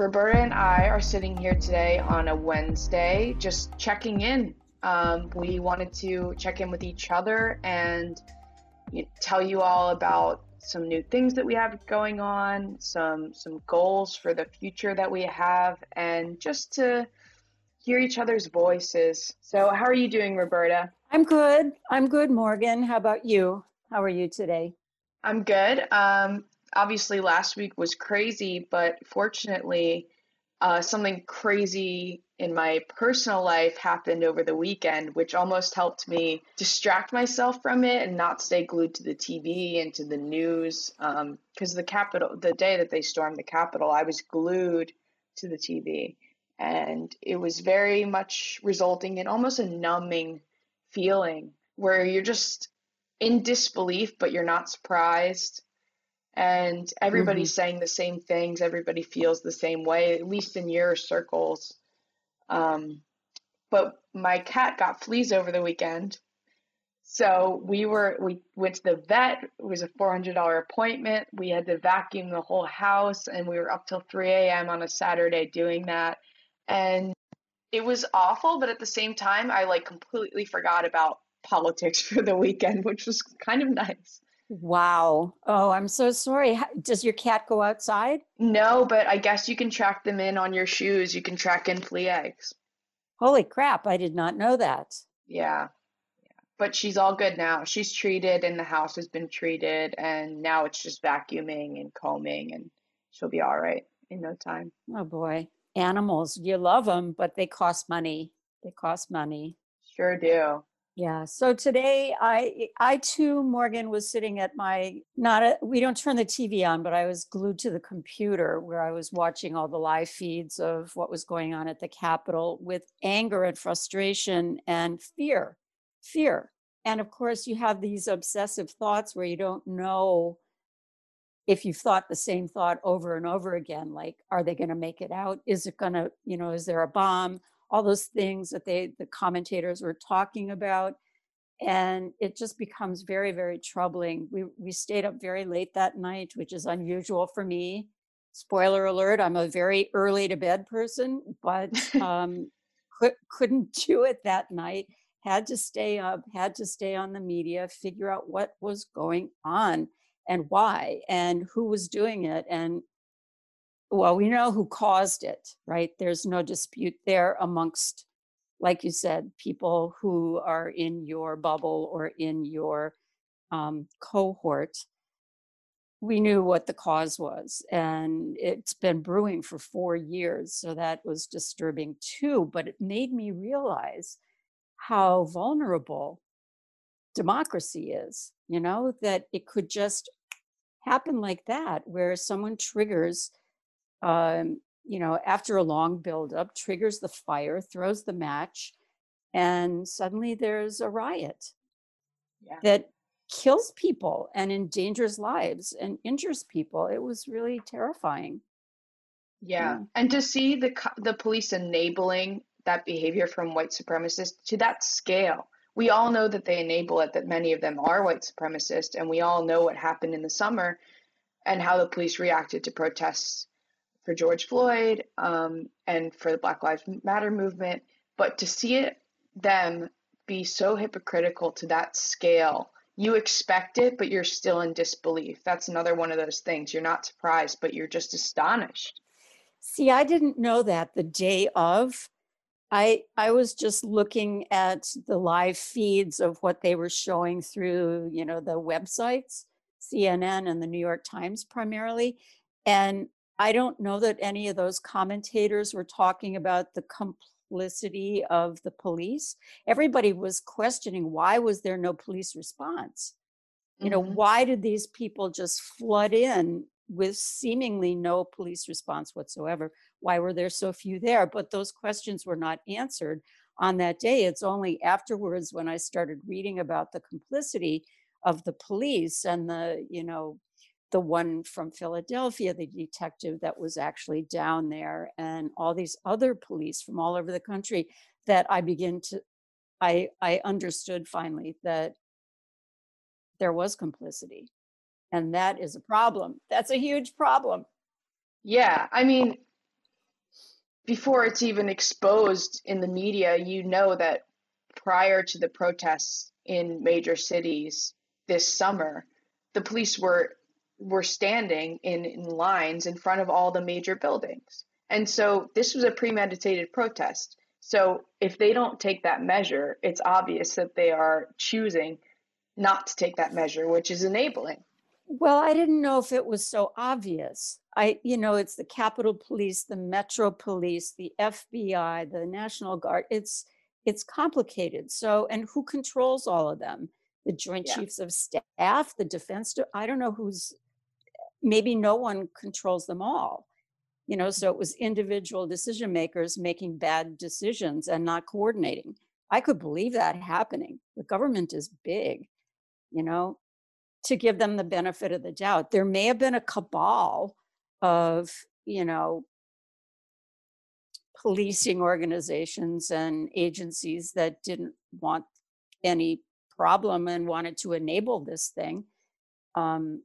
Roberta and I are sitting here today on a Wednesday, just checking in. Um, we wanted to check in with each other and you know, tell you all about some new things that we have going on, some some goals for the future that we have, and just to hear each other's voices. So, how are you doing, Roberta? I'm good. I'm good, Morgan. How about you? How are you today? I'm good. Um, obviously, last week was crazy, but fortunately, uh, something crazy in my personal life happened over the weekend, which almost helped me distract myself from it and not stay glued to the TV and to the news. Because um, the Capitol, the day that they stormed the Capitol, I was glued to the TV. And it was very much resulting in almost a numbing feeling where you're just in disbelief, but you're not surprised. And everybody's mm-hmm. saying the same things. Everybody feels the same way, at least in your circles. Um, but my cat got fleas over the weekend. So we were we went to the vet. It was a four hundred dollar appointment. We had to vacuum the whole house, and we were up till three a.m. on a Saturday doing that. And it was awful, but at the same time, I like completely forgot about politics for the weekend, which was kind of nice. Wow. Oh, I'm so sorry. Does your cat go outside? No, but I guess you can track them in on your shoes. You can track in flea eggs. Holy crap. I did not know that. Yeah. yeah. But she's all good now. She's treated and the house has been treated and now it's just vacuuming and combing and she'll be all right in no time. Oh boy. Animals, you love them, but they cost money. They cost money. Sure do. Yeah. So today I I too Morgan was sitting at my not a, we don't turn the TV on, but I was glued to the computer where I was watching all the live feeds of what was going on at the Capitol with anger and frustration and fear. Fear. And of course you have these obsessive thoughts where you don't know if you've thought the same thought over and over again like are they going to make it out is it going to you know is there a bomb all those things that they the commentators were talking about. And it just becomes very very troubling. We we stayed up very late that night which is unusual for me. Spoiler alert i'm a very early to bed person but um could, couldn't do it that night. Had to stay up had to stay on the media figure out what was going on and why and who was doing it. And well, we know who caused it, right? There's no dispute there amongst, like you said, people who are in your bubble or in your um, cohort. We knew what the cause was, and it's been brewing for four years. So that was disturbing too. But it made me realize how vulnerable democracy is, you know, that it could just happen like that, where someone triggers um, you know, after a long buildup, triggers the fire, throws the match, and suddenly there's a riot yeah. that kills people and endangers lives and injures people. It was really terrifying. Yeah, yeah. and to see the the police enabling that behavior from white supremacists to that scale. We all know that they enable it, that many of them are white supremacists, and we all know what happened in the summer and how the police reacted to protests for George Floyd um, and for the Black Lives Matter movement, but to see it them be so hypocritical to that scale, you expect it, but you're still in disbelief. That's another one of those things. You're not surprised, but you're just astonished. See, I didn't know that the day of. I I was just looking at the live feeds of what they were showing through, you know, the websites, CNN and the New York Times primarily, and I don't know that any of those commentators were talking about the complicity of the police. Everybody was questioning why was there no police response? You know, mm-hmm. why did these people just flood in with seemingly no police response whatsoever? Why were there so few there? But those questions were not answered on that day. It's only afterwards when I started reading about the complicity of the police and the, you know, the one from Philadelphia, the detective that was actually down there, and all these other police from all over the country that I begin to, I, I understood finally that there was complicity. And that is a problem. That's a huge problem. Yeah. I mean, before it's even exposed in the media, you know that prior to the protests in major cities this summer, the police were were standing in, in lines in front of all the major buildings. And so this was a premeditated protest. So if they don't take that measure, it's obvious that they are choosing not to take that measure, which is enabling. Well, I didn't know if it was so obvious. I, you know, it's the Capitol Police, the Metro Police, the FBI, the National Guard. It's it's complicated. So, and who controls all of them? The Joint yeah. Chiefs of Staff, the Defense. I don't know who's. Maybe no one controls them all. You know, so it was individual decision makers making bad decisions and not coordinating. I could believe that happening. The government is big, you know, to give them the benefit of the doubt. There may have been a cabal of, you know, policing organizations and agencies that didn't want any problem and wanted to enable this thing. Um,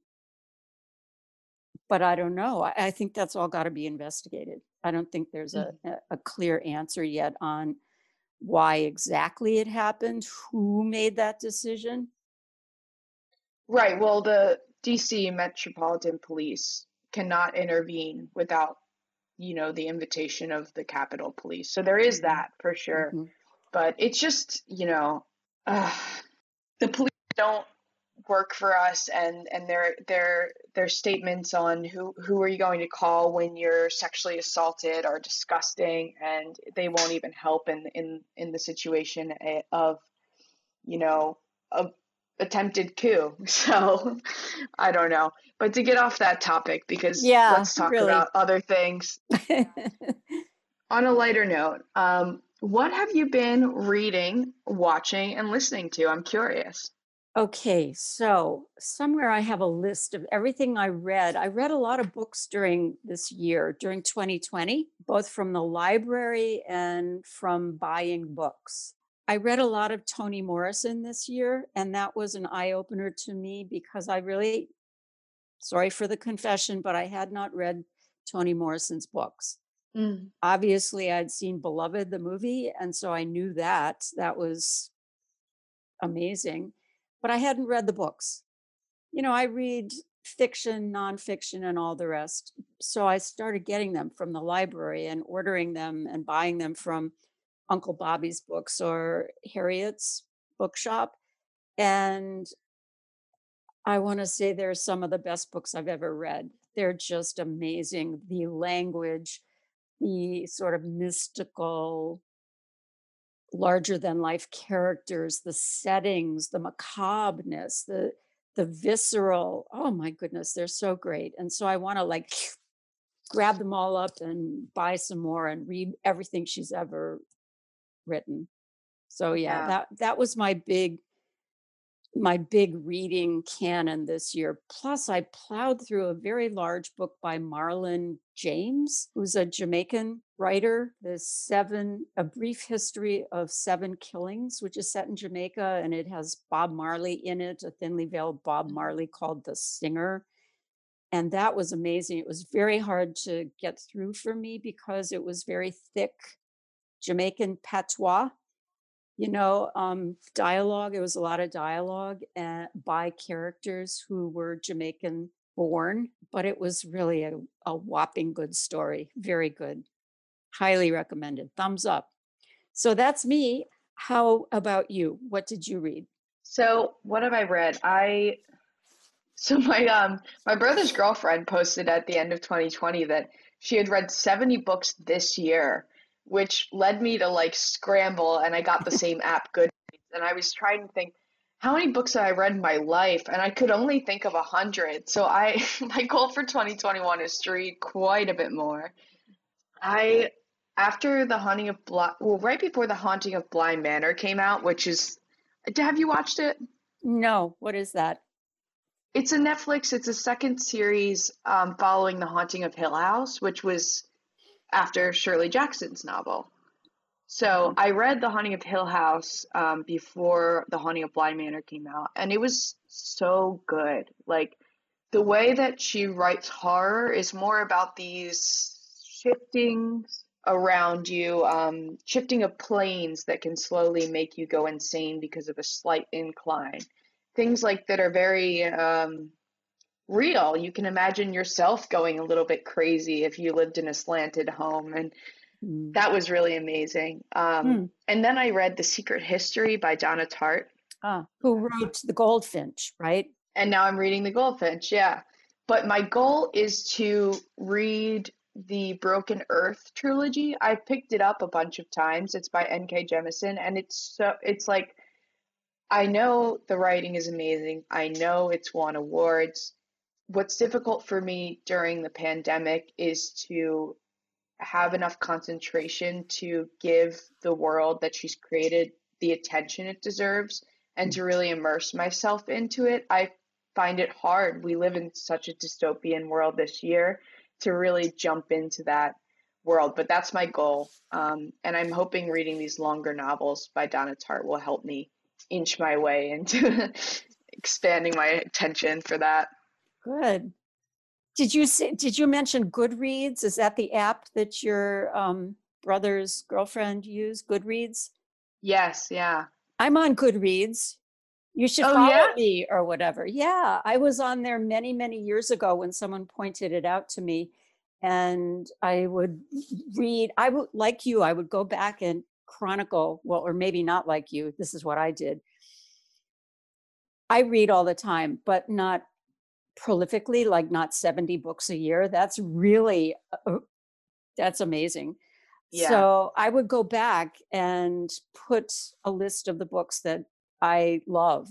but I don't know. I, I think that's all got to be investigated. I don't think there's a, mm-hmm. a clear answer yet on why exactly it happened, who made that decision. Right. Well, the DC Metropolitan Police cannot intervene without, you know, the invitation of the Capitol Police. So there is mm-hmm. that for sure. Mm-hmm. But it's just, you know, uh, the police don't work for us and and their their their statements on who who are you going to call when you're sexually assaulted are disgusting and they won't even help in in in the situation eh, of you know of attempted coup. So I don't know. But to get off that topic, because yeah, let's talk really. about other things. On a lighter note, um, what have you been reading, watching, and listening to? I'm curious. Okay, so somewhere I have a list of everything I read. I read a lot of books during this year, during 2020, both from the library and from buying books. I read a lot of Toni Morrison this year, and that was an eye opener to me because I really, sorry for the confession, but I had not read Toni Morrison's books. Mm. Obviously, I'd seen Beloved, the movie, and so I knew that. That was amazing, but I hadn't read the books. You know, I read fiction, nonfiction, and all the rest. So I started getting them from the library and ordering them and buying them from Uncle Bobby's books or Harriet's bookshop. And I want to say they're some of the best books I've ever read. They're just amazing. The language, the sort of mystical, larger than life characters, the settings, the macabreness, the the visceral. Oh my goodness, they're so great. And so I want to like grab them all up and buy some more and read everything she's ever written. So yeah, yeah, that that was my big my big reading canon this year. Plus, I plowed through a very large book by Marlon James, who's a Jamaican writer. The seven, a brief history of seven killings, which is set in Jamaica, and it has Bob Marley in it, a thinly veiled Bob. Marley called the Singer. And that was amazing. It was very hard to get through for me because it was very thick Jamaican patois, you know, um, dialogue. It was a lot of dialogue uh, by characters who were Jamaican born, but it was really a, a whopping good story. Very good. Highly recommended. Thumbs up. So that's me. How about you? What did you read? So, what have I read? I so my um my brother's girlfriend posted at the end of 2020 that she had read 70 books this year which led me to like scramble and I got the same app Goodreads and I was trying to think how many books have I read in my life and I could only think of a hundred. So I my goal for 2021 is to read quite a bit more. I after the haunting of Bly well right before the haunting of Bly Manor came out, which is have you watched it? No, what is that? It's a Netflix. It's a second series um, following the haunting of Hill House, which was after Shirley Jackson's novel. So. I read The Haunting of Hill House um, before The Haunting of Bly Manor came out, and it was so good. Like the way that she writes horror is more about these shifting around you, um, shifting of planes that can slowly make you go insane because of a slight incline. Things like that are very um, real. You can imagine yourself going a little bit crazy if you lived in a slanted home. And mm. that was really amazing. Um, mm. And then I read The Secret History by Donna Tartt. Ah, who wrote The Goldfinch, right? And now I'm reading The Goldfinch, yeah. But my goal is to read the Broken Earth trilogy. I've picked it up a bunch of times. It's by N.K. Jemisin, and it's so it's like I know the writing is amazing. I know it's won awards. What's difficult for me during the pandemic is to have enough concentration to give the world that she's created the attention it deserves and to really immerse myself into it. I find it hard. We live in such a dystopian world this year to really jump into that world. But that's my goal. Um, and I'm hoping reading these longer novels by Donna Tartt will help me inch my way into expanding my attention for that. Good. Did you say, did you mention Goodreads? Is that the app that your um, brother's girlfriend used? Goodreads? Yes, yeah. I'm on Goodreads. You should oh, follow yeah? me or whatever. Yeah, I was on there many, many years ago when someone pointed it out to me. And I would read, I would, like you, I would go back and chronicle, well, or maybe not like you. This is what I did. I read all the time, but not prolifically, like not 70 books a year. That's really, uh, that's amazing. Yeah. So I would go back and put a list of the books that I love,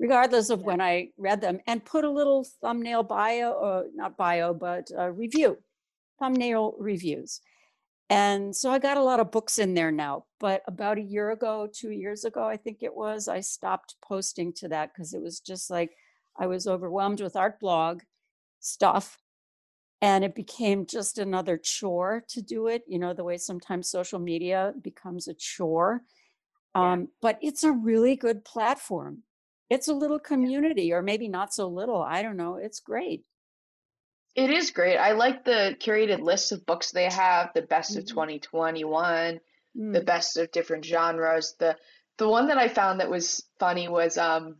regardless of when I read them, and put a little thumbnail bio, or not bio, but review, thumbnail reviews. And so I got a lot of books in there now. But about a year ago, two years ago, I think it was, I stopped posting to that because it was just like I was overwhelmed with art blog stuff. And it became just another chore to do it. You know, the way sometimes social media becomes a chore. Um, but it's a really good platform. It's a little community, or maybe not so little. I don't know. It's great. It is great. I like the curated lists of books they have, the best mm-hmm. of 2021, mm. the best of different genres. The the one that I found that was funny was um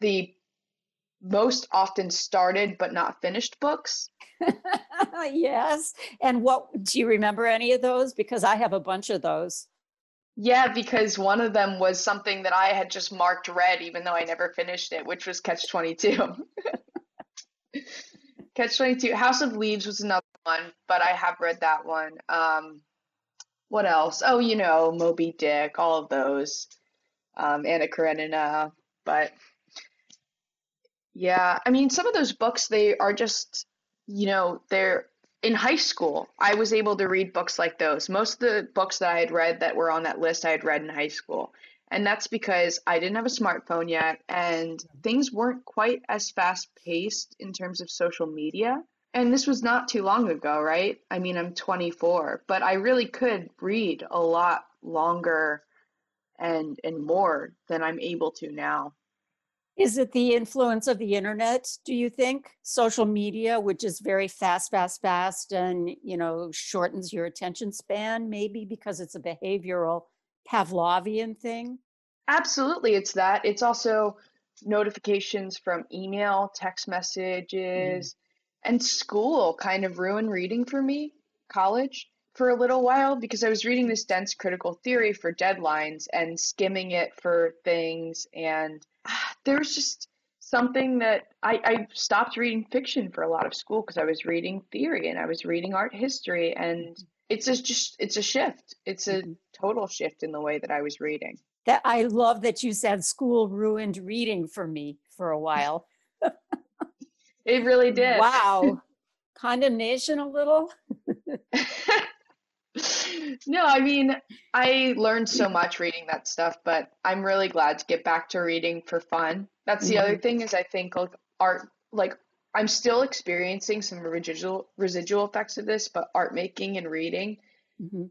the most often started but not finished books. yes. And what do you remember any of those? Because I have a bunch of those. Yeah, because one of them was something that I had just marked red, even though I never finished it, which was Catch 22. Catch 22. House of Leaves was another one, but I have read that one. Um, what else? Oh, you know, Moby Dick, all of those. Um, Anna Karenina. But yeah, I mean, some of those books, they are just, you know, they're in high school, I was able to read books like those. Most of the books that I had read that were on that list, I had read in high school. And that's because I didn't have a smartphone yet, and things weren't quite as fast paced in terms of social media. And this was not too long ago, right? I mean, I'm 24, but I really could read a lot longer and and more than I'm able to now. Is it the influence of the internet, do you think? Social media, which is very fast, fast, fast, and you know, shortens your attention span, maybe because it's a behavioral Pavlovian thing? Absolutely, it's that. It's also notifications from email, text messages, mm. and school kind of ruined reading for me, college for a little while because I was reading this dense critical theory for deadlines and skimming it for things and there's just something that I, I stopped reading fiction for a lot of school because I was reading theory and I was reading art history and it's a, just it's a shift. It's a mm-hmm. total shift in the way that I was reading. That I love that you said school ruined reading for me for a while. it really did. Wow. Condemnation a little? no, I mean, I learned so much reading that stuff, but I'm really glad to get back to reading for fun. That's the mm-hmm. other thing is I think like art like I'm still experiencing some residual residual effects of this, but art making and reading mm-hmm.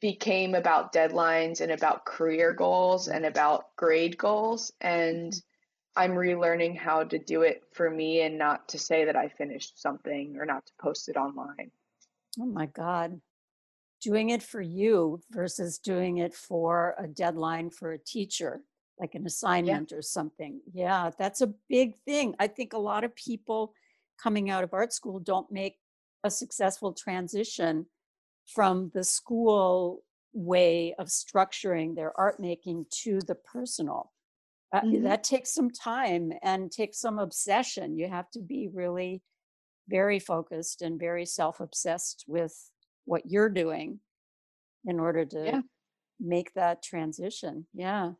became about deadlines and about career goals and about grade goals and. I'm relearning how to do it for me and not to say that I finished something or not to post it online. Oh my God. Doing it for you versus doing it for a deadline for a teacher, like an Yeah. assignment or something. Yeah, that's a big thing. I think a lot of people coming out of art school don't make a successful transition from the school way of structuring their art making to the personal. Uh, hmm that takes some time and takes some obsession. You have to be really very focused and very self obsessed with what you're doing in order to Yeah. make that transition. Yeah,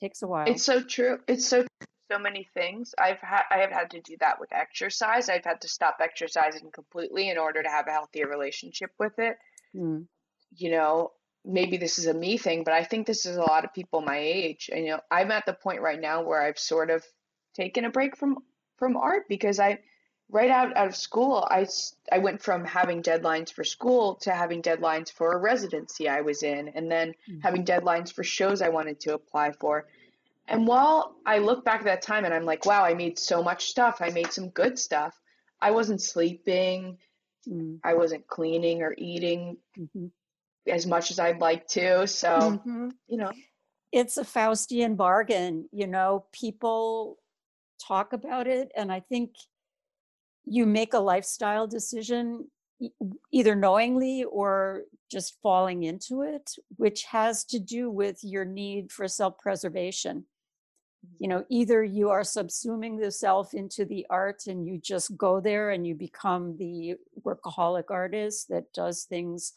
takes a while. It's so true. It's so so many things. I've had I have had to do that with exercise. I've had to stop exercising completely in order to have a healthier relationship with it. Mm, You know, maybe this is a me thing, but I think this is a lot of people my age. And you know, I'm at the point right now where I've sort of taken a break from from art because I right out out of school, I, I went from having deadlines for school to having deadlines for a residency I was in, and then having mhm, deadlines for shows I wanted to apply for. And while I look back at that time and I'm like, wow, I made so much stuff, I made some good stuff. I wasn't sleeping, mm, I wasn't cleaning or eating mhm, as much as I'd like to. So, mhm. you know, It's a Faustian bargain. You know, people talk about it, and I think you make a lifestyle decision either knowingly or just falling into it, which has to do with your need for self preservation. You mm-hmm. know, either you are subsuming the self into the art and you just go there and you become the workaholic artist that does things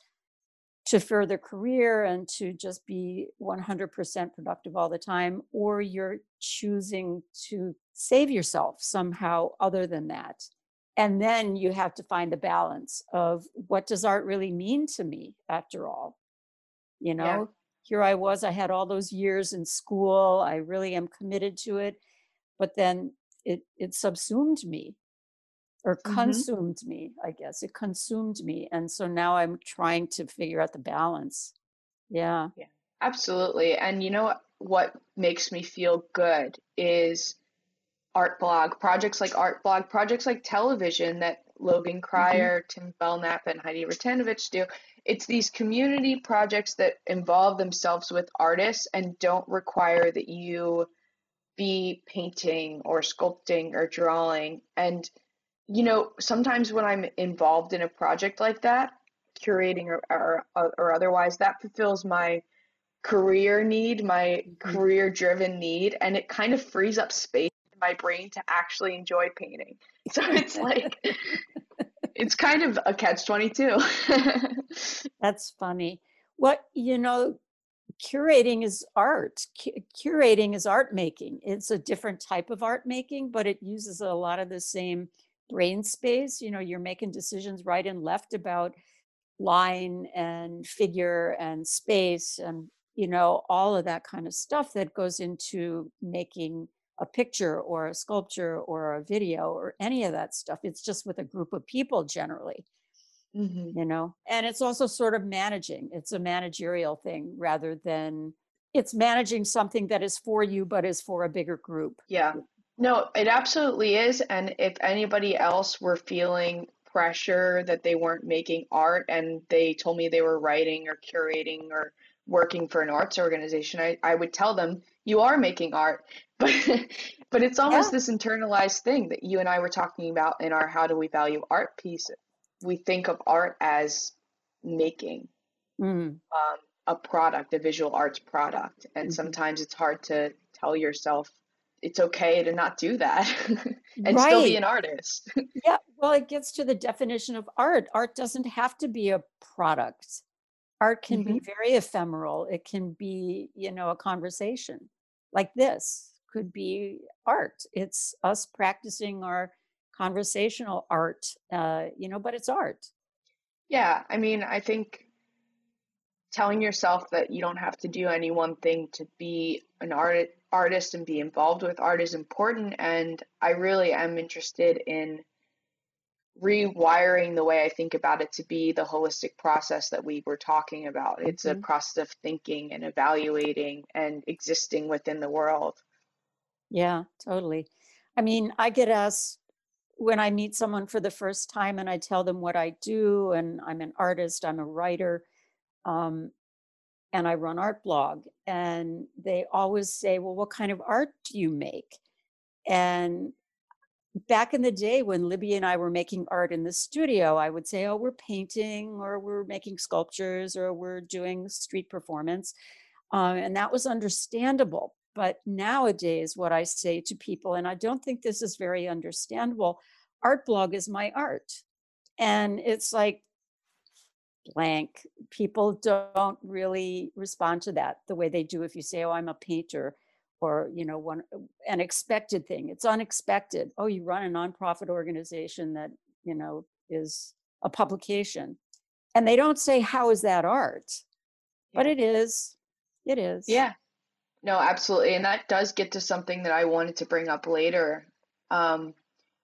to further career and to just be 100% productive all the time, or you're choosing to save yourself somehow other than that. And then you have to find the balance of what does art really mean to me after all? You yeah. know, here I was, I had all those years in school, I really am committed to it, but then it it subsumed me or hmm consumed me, I guess. It consumed me. And so now I'm trying to figure out the balance. Yeah. Yeah, absolutely. And you know what makes me feel good is art blog projects like art blog projects like television that Logan hmm Tim Belknap, and Heidi Ratanovich do. It's these community projects that involve themselves with artists and don't require that you be painting or sculpting or drawing. And you know, sometimes when I'm involved in a project like that, curating or or, or otherwise, that fulfills my career need, my hmm career driven need, and it kind of frees up space my brain to actually enjoy painting. So it's like it's kind of a catch 22. That's funny. What, you know, curating is art. Cu- curating is art making. It's a different type of art making, but it uses a lot of the same brain space. You know, you're making decisions right and left about line and figure and space and you know all of that kind of stuff that goes into making a picture or a sculpture or a video or any of that stuff it's just with a group of people generally hmm you know and it's also sort of managing it's a managerial thing rather than it's managing something that is for you but is for a bigger group Yeah. No, it absolutely is. And if anybody else were feeling pressure that they weren't making art and they told me they were writing or curating or working for an arts organization, I, I would tell them you are making art. But but it's almost yeah this internalized thing that you and I were talking about in our How Do We Value Art piece. We think of art as making Mm, um, a product, a visual arts product. And mhm. sometimes it's hard to tell yourself it's okay to not do that and still be an artist. Yeah, well, it gets to the definition of art. Art doesn't have to be a product. Art can be hmm very ephemeral. It can be, you know, a conversation like this could be art. It's us practicing our conversational art, uh, you know, but it's art. Yeah, I mean, I think telling yourself that you don't have to do any one thing to be an art artist and be involved with art is important. And I really am interested in rewiring the way I think about it to be the holistic process that we were talking about. It's a Mhm. process of thinking and evaluating and existing within the world. Yeah, totally. I mean, I get asked when I meet someone for the first time and I tell them what I do, and I'm an artist, I'm a writer, um, and I run art blog, and they always say, "Well, what kind of art do you make?" And back in the day when Libby and I were making art in the studio, I would say, oh, we're painting or we're making sculptures or we're doing street performance. Um, and that was understandable. But nowadays, what I say to people, and I don't think this is very understandable, art blog is my art. And it's like blank. People don't really respond to that the way they do if you say, oh, I'm a painter or you know one an expected thing. It's unexpected. Oh you run a nonprofit organization that you know is a publication. And they don't say how is that art? Yeah. but it is. It is. Yeah. No absolutely and that does get to something that i wanted to bring up later um,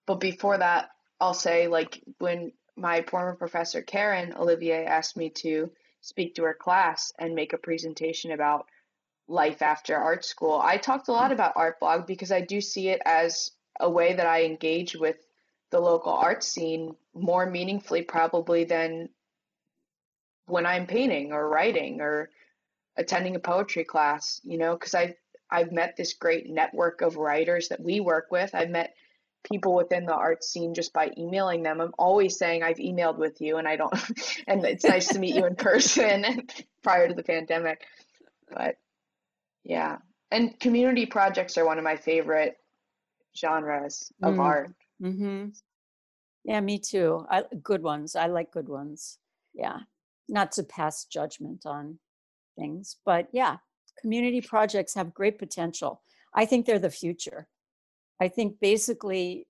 but before that i'll say like when my former professor Karyn Olivier asked me to speak to her class and make a presentation about life after art school. I talked a lot about art blog because I do see it as a way that I engage with the local art scene more meaningfully probably than when I'm painting or writing or attending a poetry class, you know, because I've I've met this great network of writers that we work with. I've met people within the art scene just by emailing them. I'm always saying I've emailed with you and I don't and it's nice to meet you in person prior to the pandemic. But yeah. And community projects are one of my favorite genres of mm. art. Mm-hmm. Yeah, me too. I good ones. I like good ones. Yeah. Not to pass judgment on things, but yeah, community projects have great potential. I think they're the future. I think basically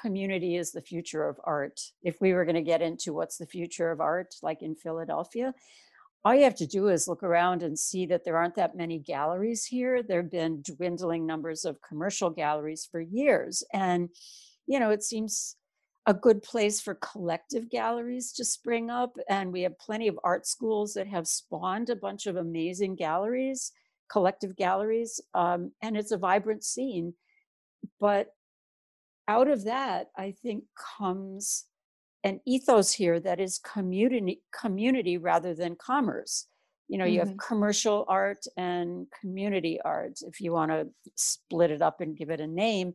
community is the future of art. If we were going to get into what's the future of art, like in Philadelphia, all you have to do is look around and see that there aren't that many galleries here. There have been dwindling numbers of commercial galleries for years. And, you know, it seems a good place for collective galleries to spring up. And we have plenty of art schools that have spawned a bunch of amazing galleries, collective galleries. Um, and it's a vibrant scene. But out of that, I think comes an ethos here that is community community rather than commerce you know mm-hmm. you have mm-hmm. commercial art and community art if you want to split it up and give it a name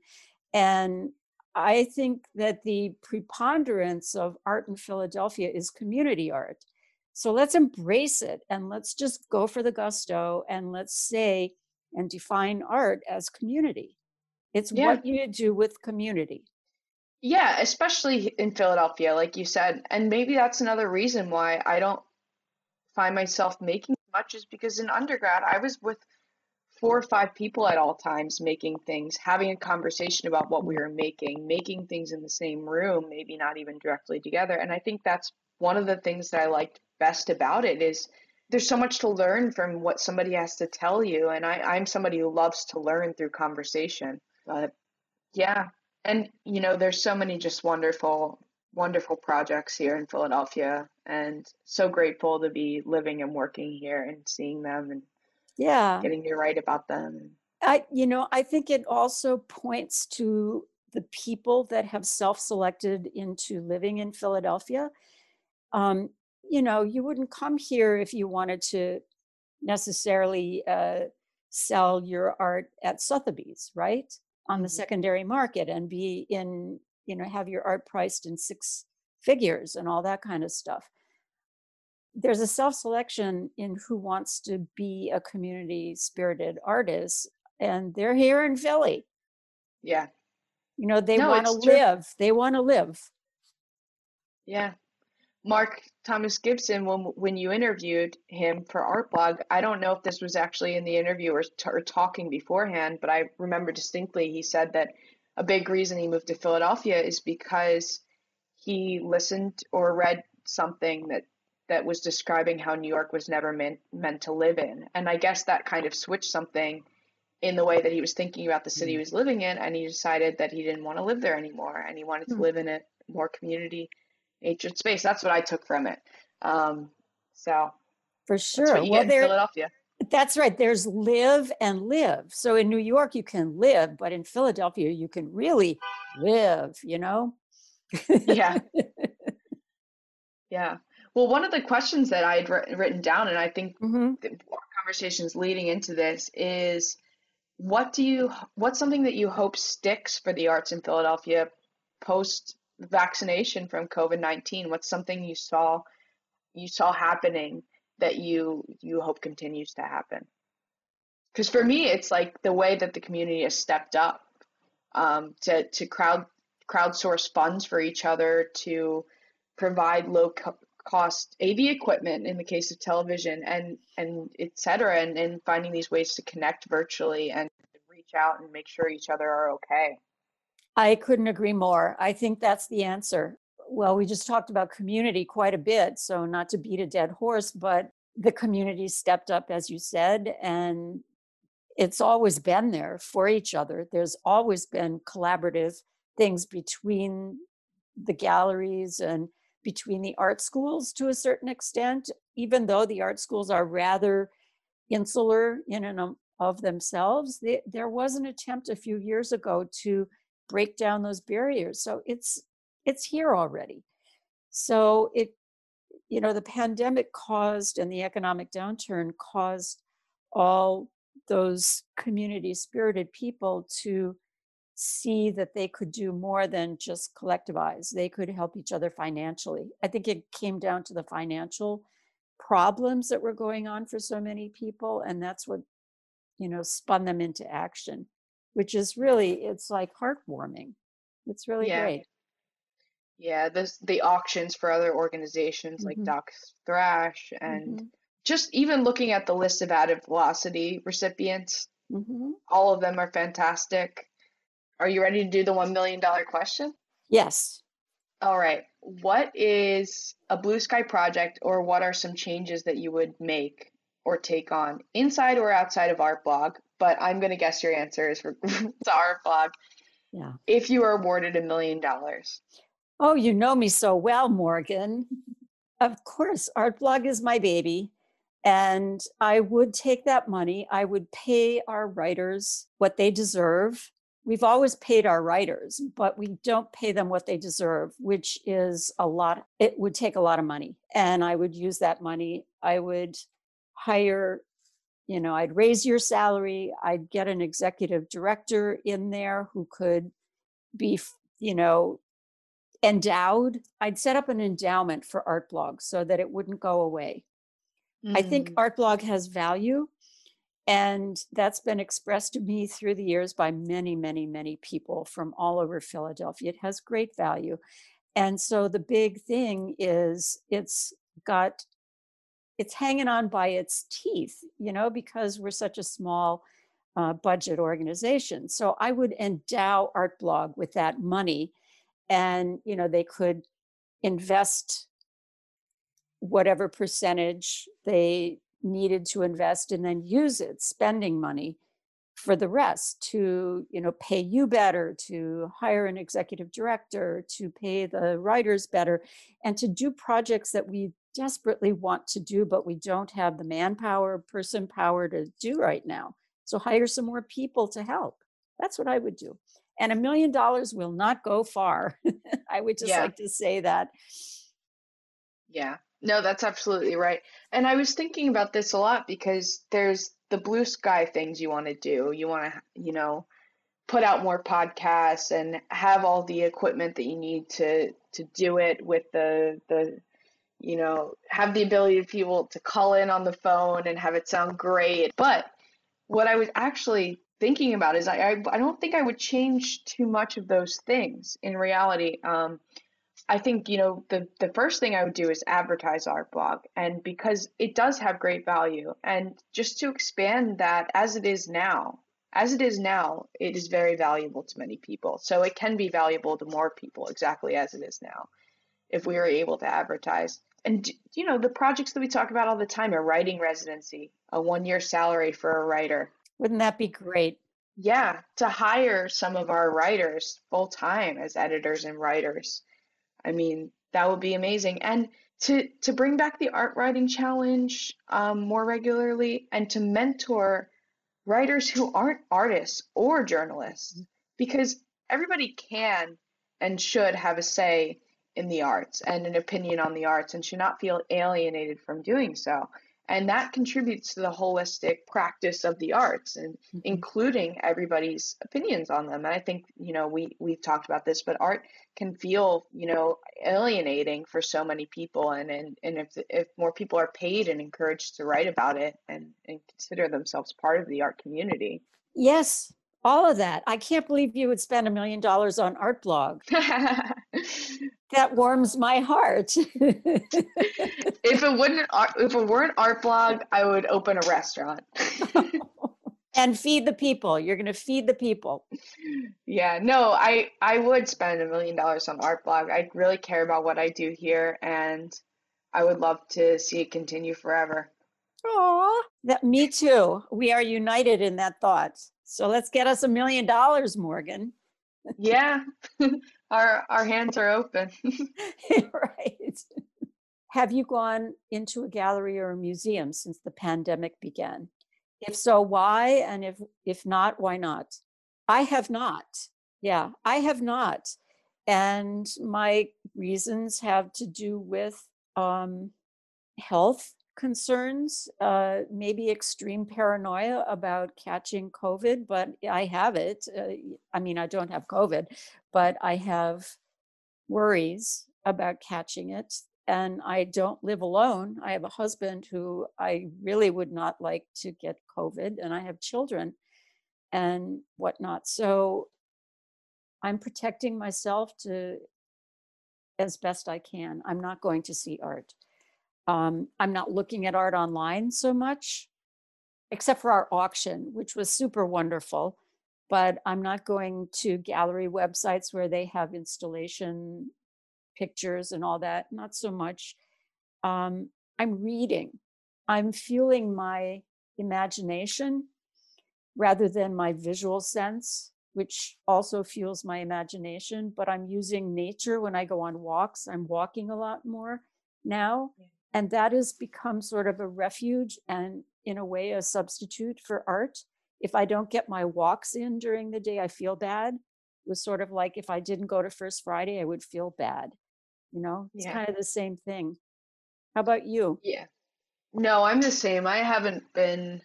and i think that the preponderance of art in philadelphia is community art so let's embrace it and let's just go for the gusto and let's say and define art as community it's yeah. what you do with community yeah, especially in Philadelphia, like you said. And maybe that's another reason why I don't find myself making much is because in undergrad, I was with four or five people at all times making things, having a conversation about what we were making, making things in the same room, maybe not even directly together. And I think that's one of the things that I liked best about it is there's so much to learn from what somebody has to tell you. And I, I'm somebody who loves to learn through conversation. But yeah, and you know there's so many just wonderful wonderful projects here in Philadelphia and so grateful to be living and working here and seeing them and yeah. getting to write about them. I you know I think it also points to the people that have self-selected into living in Philadelphia. Um, you know you wouldn't come here if you wanted to necessarily uh, sell your art at Sotheby's right on the mm-hmm. secondary market and be in you know have your art priced in six figures and all that kind of stuff. There's a self-selection in who wants to be a community spirited artist and they're here in philly. Yeah. You know they no, want to live. They want to live. Yeah Mark Thomas Gibson, when when you interviewed him for Art Blog, I don't know if this was actually in the interview or, t- or talking beforehand, but I remember distinctly he said that a big reason he moved to Philadelphia is because he listened or read something that that was describing how New York was never meant meant to live in, and I guess that kind of switched something in the way that he was thinking about the city he mm. was living in, and he decided that he didn't want to live there anymore, and he wanted to mm-hmm. live in a more community ancient space. That's what I took from it. Um, so for sure. well, there, Philadelphia. That's right. There's live and live. So in New York, you can live, but in Philadelphia, you can really live, you know? yeah. Yeah. Well, one of the questions that I had written down, and I think mm-hmm. the conversations leading into this is what do you what's something that you hope sticks for the arts in Philadelphia post vaccination from COVID-19? What's something you saw you saw happening that you you hope continues to happen? Because for me, it's like the way that the community has stepped up um, to to crowd crowdsource funds for each other to provide low co- cost AV equipment in the case of television and and et cetera and, and finding these ways to connect virtually and reach out and make sure each other are okay. I couldn't agree more. I think that's the answer. Well, we just talked about community quite a bit, so not to beat a dead horse, but the community stepped up, as you said, and it's always been there for each other. There's always been collaborative things between the galleries and between the art schools to a certain extent, even though the art schools are rather insular in and of themselves. There was an attempt a few years ago to break down those barriers. So it's it's here already. So it you know the pandemic caused and the economic downturn caused all those community spirited people to see that they could do more than just collectivize. They could help each other financially. I think it came down to the financial problems that were going on for so many people. And that's what, you know, spun them into action, which is really, it's like heartwarming. It's really yeah. great. Yeah, this the auctions for other organizations mm-hmm. like Dox Thrash and mm-hmm. just even looking at the list of added velocity recipients, mm-hmm. all of them are fantastic. Are you ready to do the $1 million question? Yes. All right. What is a blue sky project, or what are some changes that you would make or take on inside or outside of Art Blog? But I'm going to guess your answer is for Art Blog. Yeah. If you were awarded a million dollars. Oh, you know me so well, Morgan. Of course, Art Blog is my baby. And I would take that money, I would pay our writers what they deserve we've always paid our writers, but we don't pay them what they deserve, which is a lot. It would take a lot of money. And I would use that money. I would hire, you know, I'd raise your salary. I'd get an executive director in there who could be, you know, endowed. I'd set up an endowment for Artblog so that it wouldn't go away. Mm. I think mm. Artblog has value and that's been expressed to me through the years by many, many, many people from all over Philadelphia. It has great value. And so the big thing is it's got, it's hanging on by its teeth, you know, because we're such a small uh, budget organization. So I would endow Artblog with that money and, you know, they could invest whatever percentage they needed to invest and then use it, spending money for the rest to you know pay you better to hire an executive director to pay the writers better and to do projects that we desperately want to do but we don't have the manpower person power to do right now so hire some more people to help that's what i would do and a million dollars will not go far i would just yeah. like to say that yeah no, that's absolutely right. And I was thinking about this a lot because there's the blue sky things you want to do. You want to, you know, put out more podcasts and have all the equipment that you need to to do it with the the you know, have the ability of people to call in on the phone and have it sound great. But what I was actually thinking about is I I, I don't think I would change too much of those things in reality. Um, I think, you know, the, the first thing I would do is advertise Art Blog. And because it does have great value, and just to expand that as it is now, as it is now, it is very valuable to many people. So it can be valuable to more people, exactly as it is now, if we are able to advertise. And, you know, the projects that we talk about all the time a writing residency, a one year salary for a writer. Wouldn't that be great? Yeah, to hire some of our writers full time as editors and writers I mean, that would be amazing. And to to bring back the art writing challenge um, more regularly and to mentor writers who aren't artists or journalists because everybody can and should have a say in the arts and an opinion on the arts and should not feel alienated from doing so. And that contributes to the holistic practice of the arts and mm-hmm. including everybody's opinions on them. And I think, you know, we, we've talked about this, but art can feel, you know, alienating for so many people. And, and, and if, if more people are paid and encouraged to write about it and, and consider themselves part of the art community. Yes, all of that. I can't believe you would spend a million dollars on Artblog. that warms my heart. if it wouldn't, uh, if it weren't Artblog, I would open a restaurant. and feed the people. You're going to feed the people. Yeah, no, I I would spend a million dollars on Artblog. I really care about what I do here, and I would love to see it continue forever. Oh, that me too. We are united in that thought. So let's get us a million dollars, Morgan. yeah, our our hands are open. right. Have you gone into a gallery or a museum since the pandemic began? If so, why? And if if not, why not? I have not. Yeah, I have not. And my reasons have to do with um, health concerns, uh, maybe extreme paranoia about catching COVID, but I have it. Uh, I mean, I don't have COVID, but I have worries about catching it. And I don't live alone. I have a husband who I really would not like to get COVID, and I have children and whatnot. So I'm protecting myself to as best I can. I'm not going to see art. Um, I'm not looking at art online so much, except for our auction, which was super wonderful. But I'm not going to gallery websites where they have installation pictures and all that. Not so much. Um, I'm reading. I'm fueling my imagination rather than my visual sense, which also fuels my imagination. But I'm using nature when I go on walks. I'm walking a lot more now. And that has become sort of a refuge and in a way a substitute for art if i don't get my walks in during the day i feel bad it was sort of like if i didn't go to First Friday i would feel bad you know it's yeah. kind of the same thing. How about you? Yeah. No i'm the same i haven't been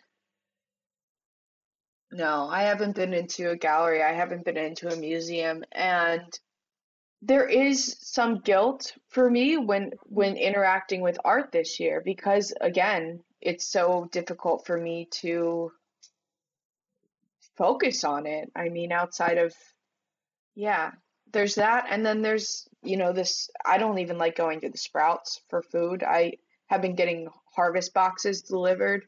no i haven't been into a gallery i haven't been into a museum and there is some guilt for me when mm. when interacting with art this year because again it's so difficult for me to focus on it i mean outside of yeah there's that and then there's you know this i don't even like going to the Sprouts for food i have been getting harvest boxes delivered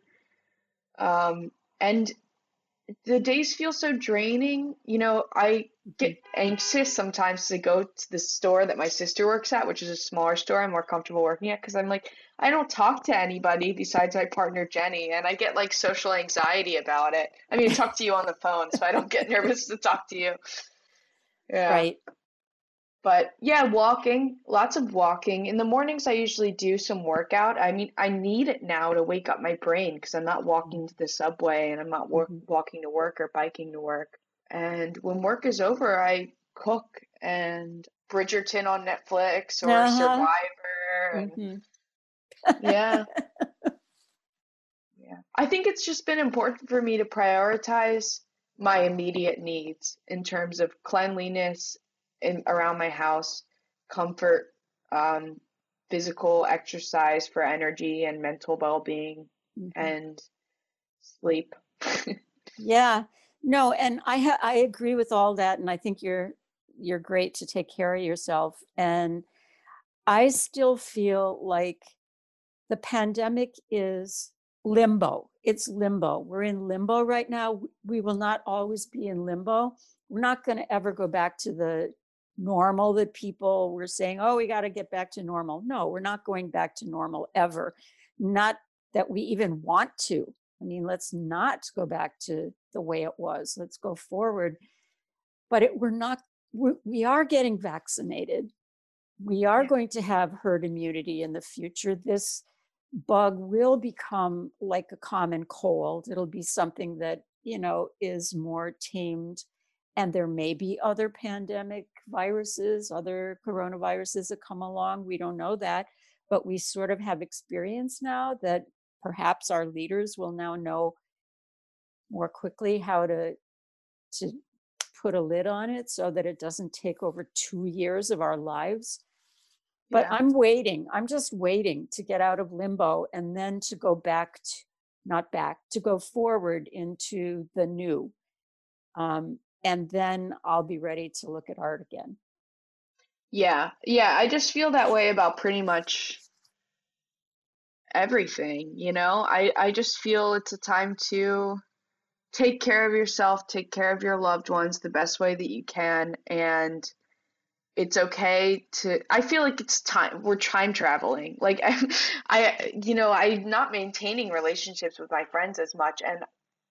um and the days feel so draining. You know, I get anxious sometimes to go to the store that my sister works at, which is a smaller store I'm more comfortable working at, because I'm like, I don't talk to anybody besides my partner Jenny, and I get like social anxiety about it. I mean, I talk to you on the phone, so I don't get nervous to talk to you. Yeah. Right. But yeah, walking, lots of walking. In the mornings, I usually do some workout. I mean, I need it now to wake up my brain because I'm not walking to the subway and I'm not wor- mm-hmm. walking to work or biking to work. And when work is over, I cook and Bridgerton on Netflix or uh-huh. Survivor. And, mm-hmm. yeah. yeah. I think it's just been important for me to prioritize my immediate needs in terms of cleanliness in around my house, comfort, um, physical exercise for energy and mental well-being, mm-hmm. and sleep. yeah, no, and I ha- I agree with all that, and I think you're you're great to take care of yourself. And I still feel like the pandemic is limbo. It's limbo. We're in limbo right now. We will not always be in limbo. We're not going to ever go back to the normal that people were saying, oh, we got to get back to normal. No, we're not going back to normal ever. Not that we even want to. I mean, let's not go back to the way it was. Let's go forward. But it, we're not, we're, we are getting vaccinated. We are yeah. going to have herd immunity in the future. This bug will become like a common cold. It'll be something that, you know, is more tamed and there may be other pandemic viruses, other coronaviruses that come along. We don't know that, but we sort of have experience now that perhaps our leaders will now know more quickly how to to put a lid on it so that it doesn't take over two years of our lives. But yeah. I'm waiting. I'm just waiting to get out of limbo and then to go back to, not back, to go forward into the new. Um, and then I'll be ready to look at art again. Yeah. Yeah. I just feel that way about pretty much everything, you know? I, I just feel it's a time to take care of yourself, take care of your loved ones the best way that you can. And it's okay to i feel like it's time we're time traveling like I, I you know i'm not maintaining relationships with my friends as much and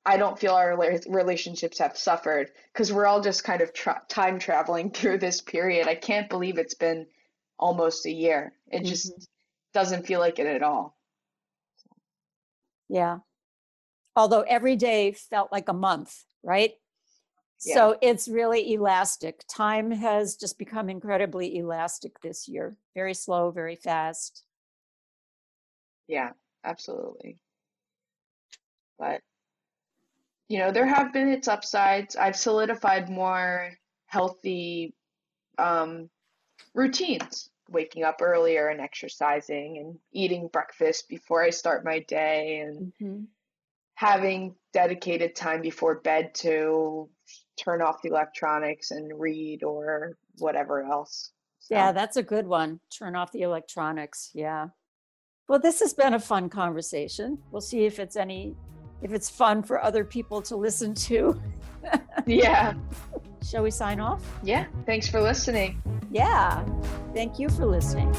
i don't feel our relationships have suffered because we're all just kind of tra- time traveling through this period i can't believe it's been almost a year it mm-hmm. just doesn't feel like it at all yeah although every day felt like a month right yeah. So it's really elastic. Time has just become incredibly elastic this year. Very slow, very fast. Yeah, absolutely. But you know, there have been its upsides. I've solidified more healthy um, routines, waking up earlier and exercising and eating breakfast before I start my day and mm-hmm. having dedicated time before bed to turn off the electronics and read or whatever else. So. Yeah, that's a good one. Turn off the electronics. Yeah. Well, this has been a fun conversation. We'll see if it's any if it's fun for other people to listen to. yeah. Shall we sign off? Yeah. Thanks for listening. Yeah. Thank you for listening.